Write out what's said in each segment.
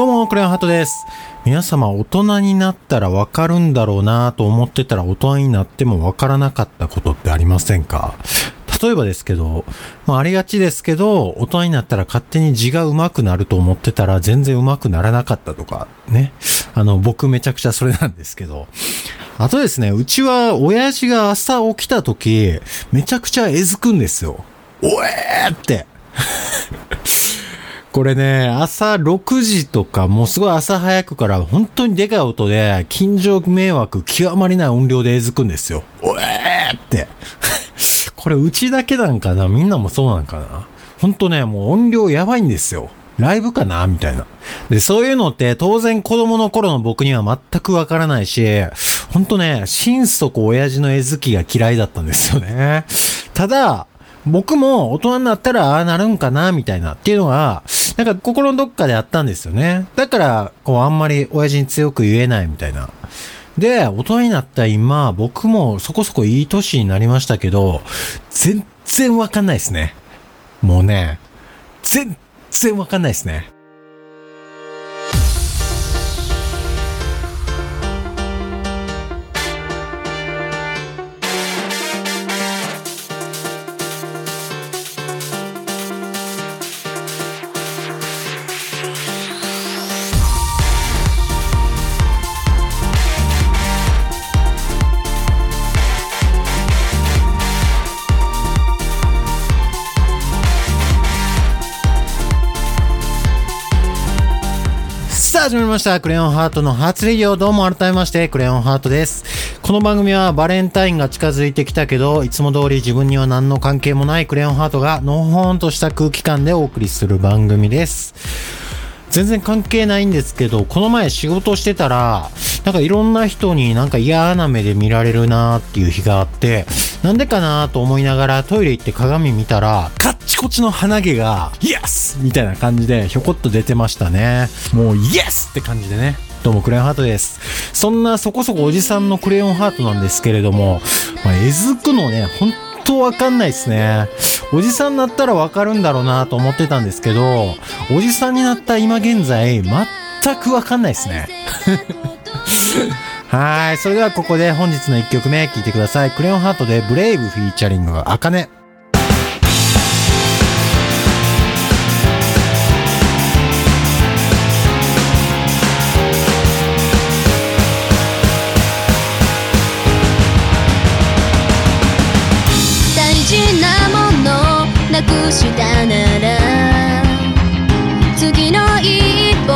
どうも、クレヨンハートです。皆様、大人になったらわかるんだろうなと思ってたら大人になってもわからなかったことってありませんか？例えばですけど、まあありがちですけど、大人になったら勝手に字が上手くなると思ってたら全然上手くならなかったとか、ね。あの、僕めちゃくちゃそれなんですけど。あとですね、うちは親父が朝起きた時、めちゃくちゃえずくんですよ。おえーって。これね、朝6時とか、もうすごい朝早くから、本当にでかい音で、近所迷惑極まりない音量でえずくんですよ。おえーって。これうちだけなんかな？みんなもそうなんかな？ほんとね、もう音量やばいんですよ。ライブかな？みたいな。で、そういうのって当然子供の頃の僕には全くわからないし、ほんとね、心底親父の絵好きが嫌いだったんですよね。ただ、僕も大人になったらああなるんかな？みたいなっていうのが、なんか心のどっかであったんですよね。だから、こうあんまり親父に強く言えないみたいな。で、大人になった今、僕もそこそこいい年になりましたけど、全然わかんないですね。もうね、全然わかんないですね。始まりました。クレヨンハートの初レギオどうも改めまして、クレヨンハートです。この番組はバレンタインが近づいてきたけど、いつも通り自分には何の関係もないクレヨンハートがのほほんとした空気感でお送りする番組です。全然関係ないんですけど、この前仕事してたら、なんかいろんな人になんか嫌な目で見られるなーっていう日があって、なんでかなーと思いながらトイレ行って鏡見たら、カッチコチの鼻毛が、イエスみたいな感じでひょこっと出てましたね。もうイエスって感じでね。どうもクレヨンハートです。そんなそこそこおじさんのクレヨンハートなんですけれども、まあ、えずくのね、本当わかんないですね。おじさんになったらわかるんだろうなと思ってたんですけど、おじさんになった今現在、全くわかんないですね。はい。それではここで本日の1曲目聴いてください。クレヨンハートでブレイブフィーチャリングあかね。なものなくしたなら次の一歩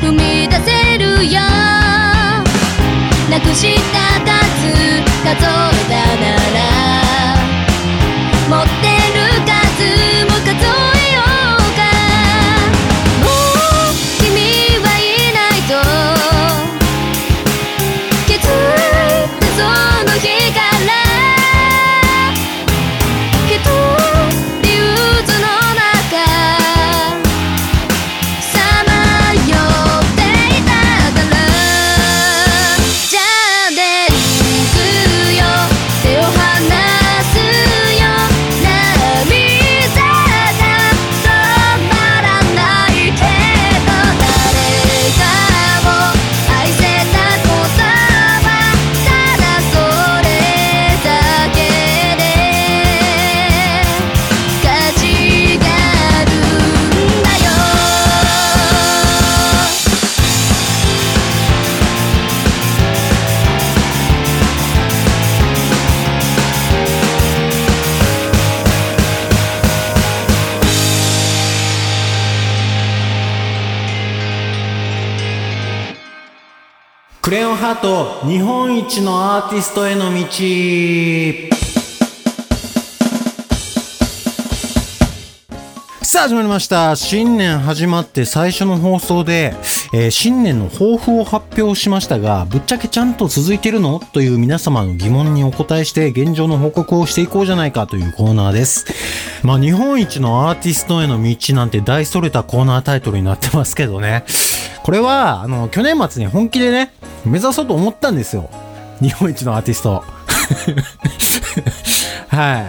踏み出せるよ。なくした数数えたならハート日本一のアーティストへの道。さあ始まりました。新年始まって最初の放送で、えー新年の抱負を発表しましたが、ぶっちゃけちゃんと続いてるの？という皆様の疑問にお答えして現状の報告をしていこうじゃないかというコーナーです。まあ日本一のアーティストへの道なんて大それたコーナータイトルになってますけどね。これは、あの、去年末に本気でね、目指そうと思ったんですよ。日本一のアーティスト。はい。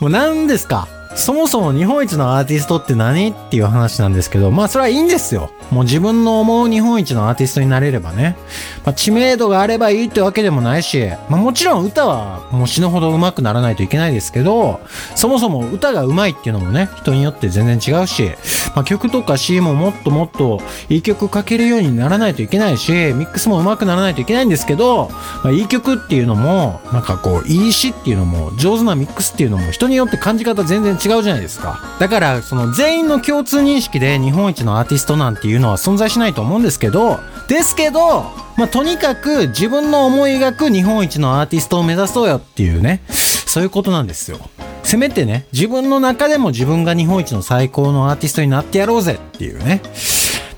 もう何ですか？そもそも日本一のアーティストって何？っていう話なんですけど、まあそれはいいんですよ。もう自分の思う日本一のアーティストになれればね。まあ知名度があればいいってわけでもないし、まあもちろん歌はもう死ぬほど上手くならないといけないですけど、そもそも歌が上手いっていうのもね、人によって全然違うし、まあ曲とか詩ももっともっといい曲書けるようにならないといけないし、ミックスも上手くならないといけないんですけど、まあいい曲っていうのも、なんかこう、いい詩っていうのも、上手なミックスっていうのも人によって感じ方全然違うじゃないですか。だから、その全員の共通認識で日本一のアーティストなんていううのは存在しないと思うんですけど、ですけど、まあ、とにかく自分の思い描く日本一のアーティストを目指そうよっていうね、そういうことなんですよ。せめてね、自分の中でも自分が日本一の最高のアーティストになってやろうぜっていうね。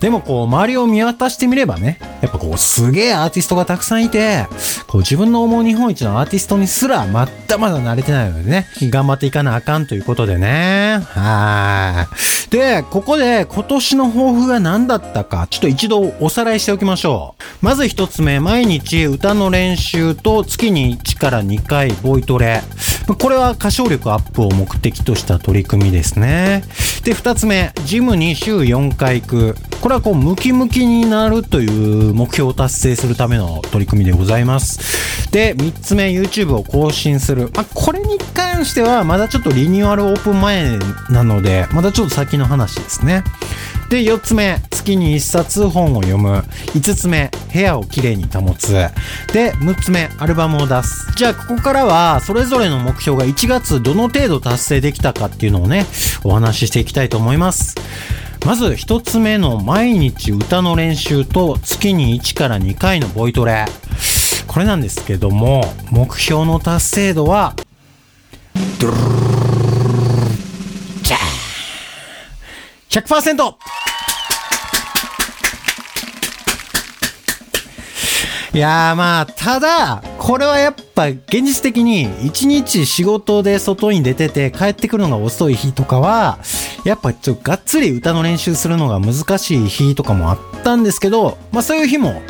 でもこう、周りを見渡してみればね、やっぱこう、すげえアーティストがたくさんいて、こう、自分の思う日本一のアーティストにすらまだまだ慣れてないのでね、頑張っていかなあかんということでね。はい。で、ここで今年の抱負が何だったか、ちょっと一度おさらいしておきましょう。まず一つ目、毎日歌の練習と月に1から2回ボイトレ。これは歌唱力アップを目的とした取り組みですね。で、二つ目、ジムに週4回行く。これはこう、ムキムキになるという目標を達成するための取り組みでございます。で、三つ目、YouTube を更新する。まあ、これに関しては、まだちょっとリニューアルオープン前なので、まだちょっと先の話ですね。で、4つ目、月に1冊本を読む。5つ目、部屋をきれいに保つ。で、6つ目、アルバムを出す。じゃあ、ここからは、それぞれの目標が1月どの程度達成できたかっていうのをね、お話ししていきたいと思います。まず1つ目の毎日歌の練習と月に1から2回のボイトレ。これなんですけども、目標の達成度は、ドゥルルルルルじゃー 100%! いやーまあ、ただ、これはやっぱ現実的に一日仕事で外に出てて帰ってくるのが遅い日とかは、やっぱちょっとがっつり歌の練習するのが難しい日とかもあったんですけど、まあそういう日も、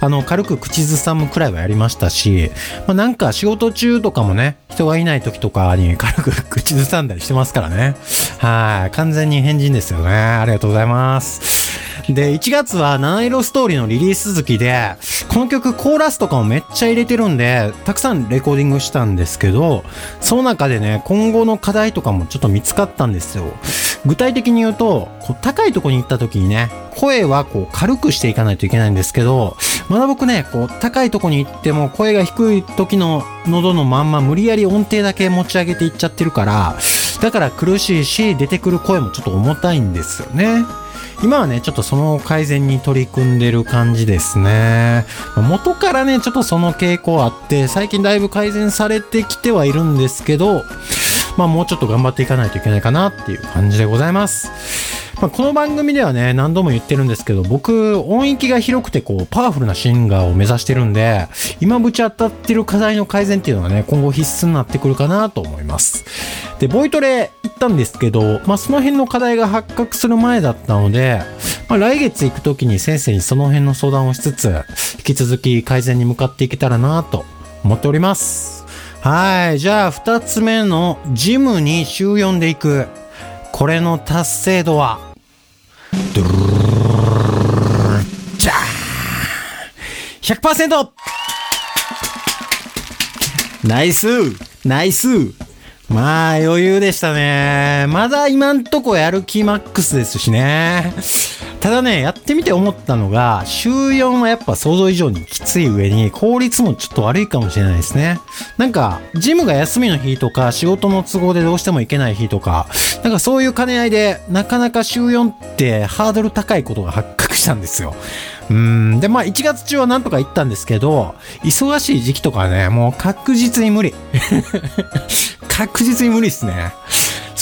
あの、軽く口ずさむくらいはやりましたし、まあなんか仕事中とかもね、人がいない時とかに 軽く口ずさんだりしてますからね。はい。完全に変人ですよね。ありがとうございます。で、1月は七色ストーリーのリリース月で、この曲コーラスとかもめっちゃ入れてるんで、たくさんレコーディングしたんですけど、その中でね、今後の課題とかもちょっと見つかったんですよ。具体的に言うと、こう高いとこに行った時にね、声はこう軽くしていかないといけないんですけど、まだ僕ね、こう高いとこに行っても声が低い時の喉のまんま無理やり音程だけ持ち上げていっちゃってるから、だから苦しいし、出てくる声もちょっと重たいんですよね。今はね、ちょっとその改善に取り組んでる感じですね。元からね、ちょっとその傾向あって、最近だいぶ改善されてきてはいるんですけど、まあもうちょっと頑張っていかないといけないかなっていう感じでございます。まあ、この番組ではね、何度も言ってるんですけど、僕、音域が広くてこう、パワフルなシンガーを目指してるんで、今ぶち当たってる課題の改善っていうのはね、今後必須になってくるかなと思います。で、ボイトレ行ったんですけど、まあ、その辺の課題が発覚する前だったので、まあ、来月行く時に先生にその辺の相談をしつつ、引き続き改善に向かっていけたらなと思っております。はい。じゃあ、二つ目のジムに週4で行く。これの達成度は、じゃー !100%! ナイスナイスまあ余裕でしたね。まだ今んとこやる気マックスですしね。ただね、やってみて思ったのが、週4はやっぱ想像以上にきつい上に効率もちょっと悪いかもしれないですね。なんか、ジムが休みの日とか仕事の都合でどうしても行けない日とか、なんかそういう兼ね合いで、なかなか週4ってハードル高いことが発覚したんですよ。うん。で、まあ1月中はなんとか行ったんですけど、忙しい時期とかね、もう確実に無理。確実に無理っすね。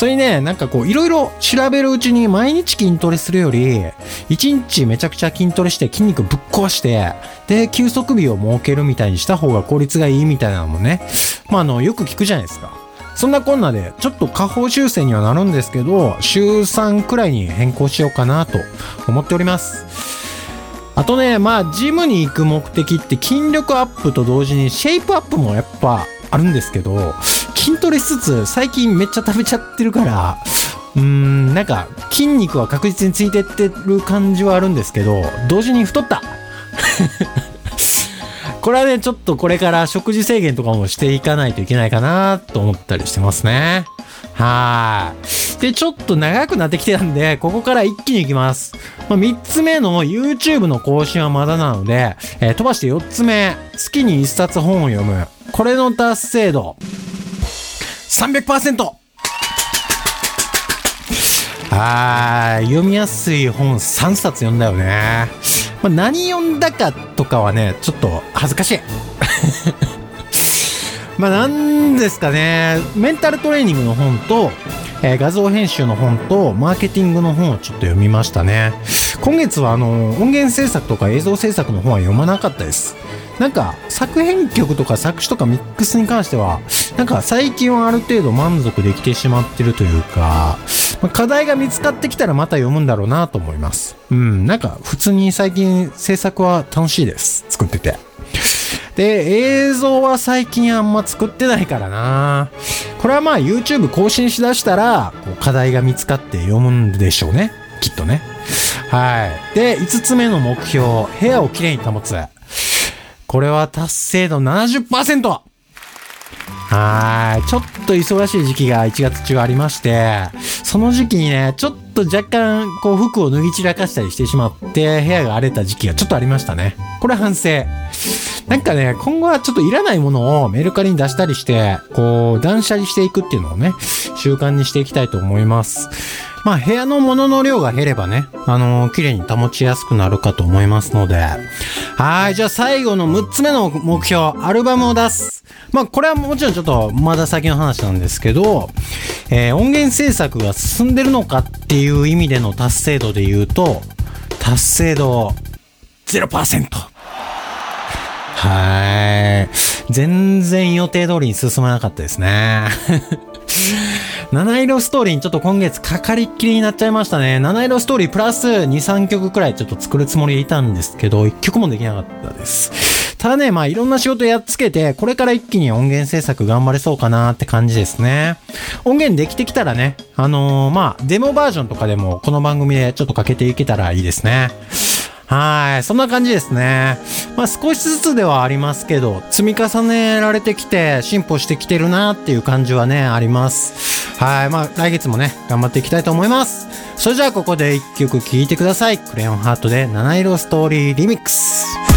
それね、なんかこう、いろいろ調べるうちに毎日筋トレするより、一日めちゃくちゃ筋トレして筋肉ぶっ壊して、で、休息日を設けるみたいにした方が効率がいいみたいなのもね、まああの、よく聞くじゃないですか。そんなこんなで、ちょっと下方修正にはなるんですけど、週3くらいに変更しようかなと思っております。あとね、まあ、ジムに行く目的って筋力アップと同時にシェイプアップもやっぱあるんですけど、筋トレしつつ、最近めっちゃ食べちゃってるから、うーん、なんか、筋肉は確実についてってる感じはあるんですけど、同時に太った これはね、ちょっとこれから食事制限とかもしていかないといけないかなと思ったりしてますね。はい。で、ちょっと長くなってきてたんで、ここから一気に行きます。まあ、3つ目の YouTube の更新はまだなので、えー飛ばして4つ目、月に1冊本を読む。これの達成度、300%! あー、読みやすい本3冊読んだよね。まあ、何読んだかとかはね、ちょっと恥ずかしい。まあ、なんですかね、メンタルトレーニングの本と、えー画像編集の本と、マーケティングの本をちょっと読みましたね。今月はあの、音源制作とか映像制作の本は読まなかったです。なんか、作編曲とか作詞とかミックスに関しては、なんか最近はある程度満足できてしまってるというか、まあ課題が見つかってきたらまた読むんだろうなと思います。うん、なんか普通に最近制作は楽しいです。作ってて。で、映像は最近あんま作ってないからな。これはまあ YouTube 更新しだしたら、こう課題が見つかって読むんでしょうね。きっとね。はい。で、5つ目の目標、部屋をきれいに保つ。これは達成度 70%! はい。ちょっと忙しい時期が1月中ありまして、その時期にね、ちょっと若干、こう服を脱ぎ散らかしたりしてしまって、部屋が荒れた時期がちょっとありましたね。これ反省。なんかね、今後はちょっといらないものをメルカリに出したりして、こう、断捨離していくっていうのをね、習慣にしていきたいと思います。まあ、部屋の物の量が減ればね、あのー綺麗に保ちやすくなるかと思いますので。はい、じゃあ最後の6つ目の目標、アルバムを出す。まあ、これはもちろんちょっとまだ先の話なんですけど、えー音源制作が進んでるのかっていう意味での達成度で言うと、達成度0%。はーい。全然予定通りに進まなかったですね。七色ストーリーにちょっと今月かかりっきりになっちゃいましたね。七色ストーリープラス2、3曲くらいちょっと作るつもりでいたんですけど、1曲もできなかったです。ただね、まあいろんな仕事やっつけて、これから一気に音源制作頑張れそうかなって感じですね。音源できてきたらね、あのーまあデモバージョンとかでもこの番組でちょっとかけていけたらいいですね。はい。そんな感じですね。まあ少しずつではありますけど、積み重ねられてきて進歩してきてるなっていう感じはね、あります。はい。まあ来月もね、頑張っていきたいと思います。それじゃあここで一曲聴いてください。クレヨンハートで七色ストーリーリミックス。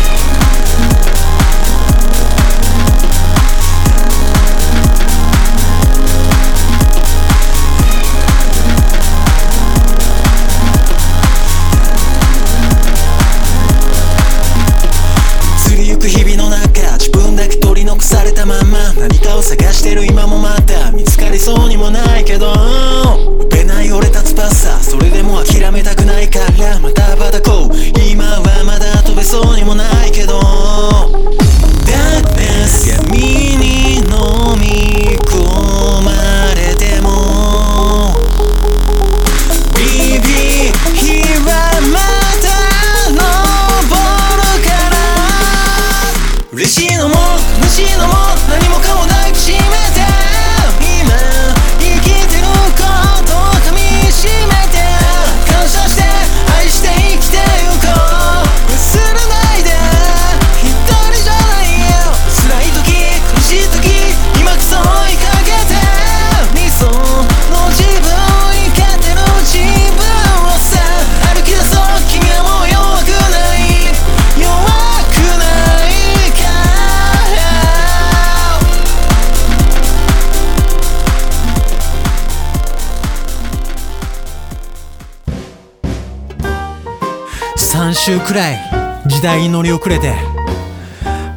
週くらい時代に乗り遅れて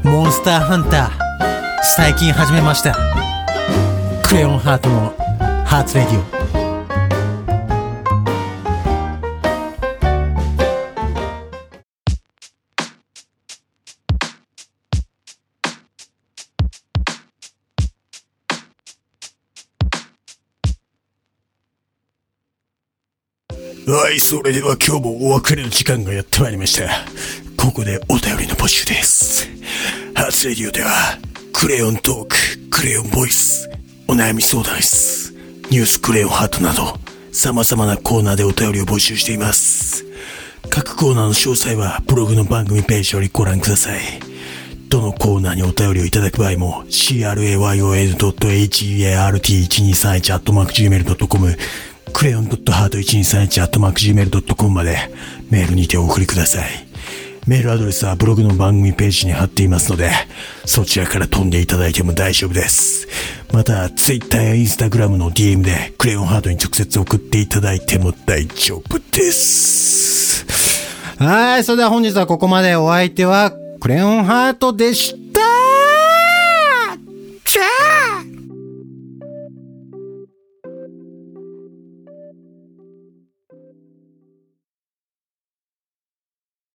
モンスターハンター最近始めました。クレヨンハートのハーツレディオ。はい、それでは今日もお別れの時間がやってまいりました。ここでお便りの募集です。ハーツレディオでは、クレヨントーク、クレヨンボイス、お悩み相談室、ニュースクレヨンハートなど、様々なコーナーでお便りを募集しています。各コーナーの詳細はブログの番組ページよりご覧ください。どのコーナーにお便りをいただく場合も、crayon.heart1231-gmail.com、クレヨン .heart1231-gmail.com までメールにてお送りください。メールアドレスはブログの番組ページに貼っていますので、そちらから飛んでいただいても大丈夫です。また、Twitter や Instagram の DM でクレヨンハートに直接送っていただいても大丈夫です。はい、それでは本日はここまでお相手は、クレヨンハートでしたじゃあ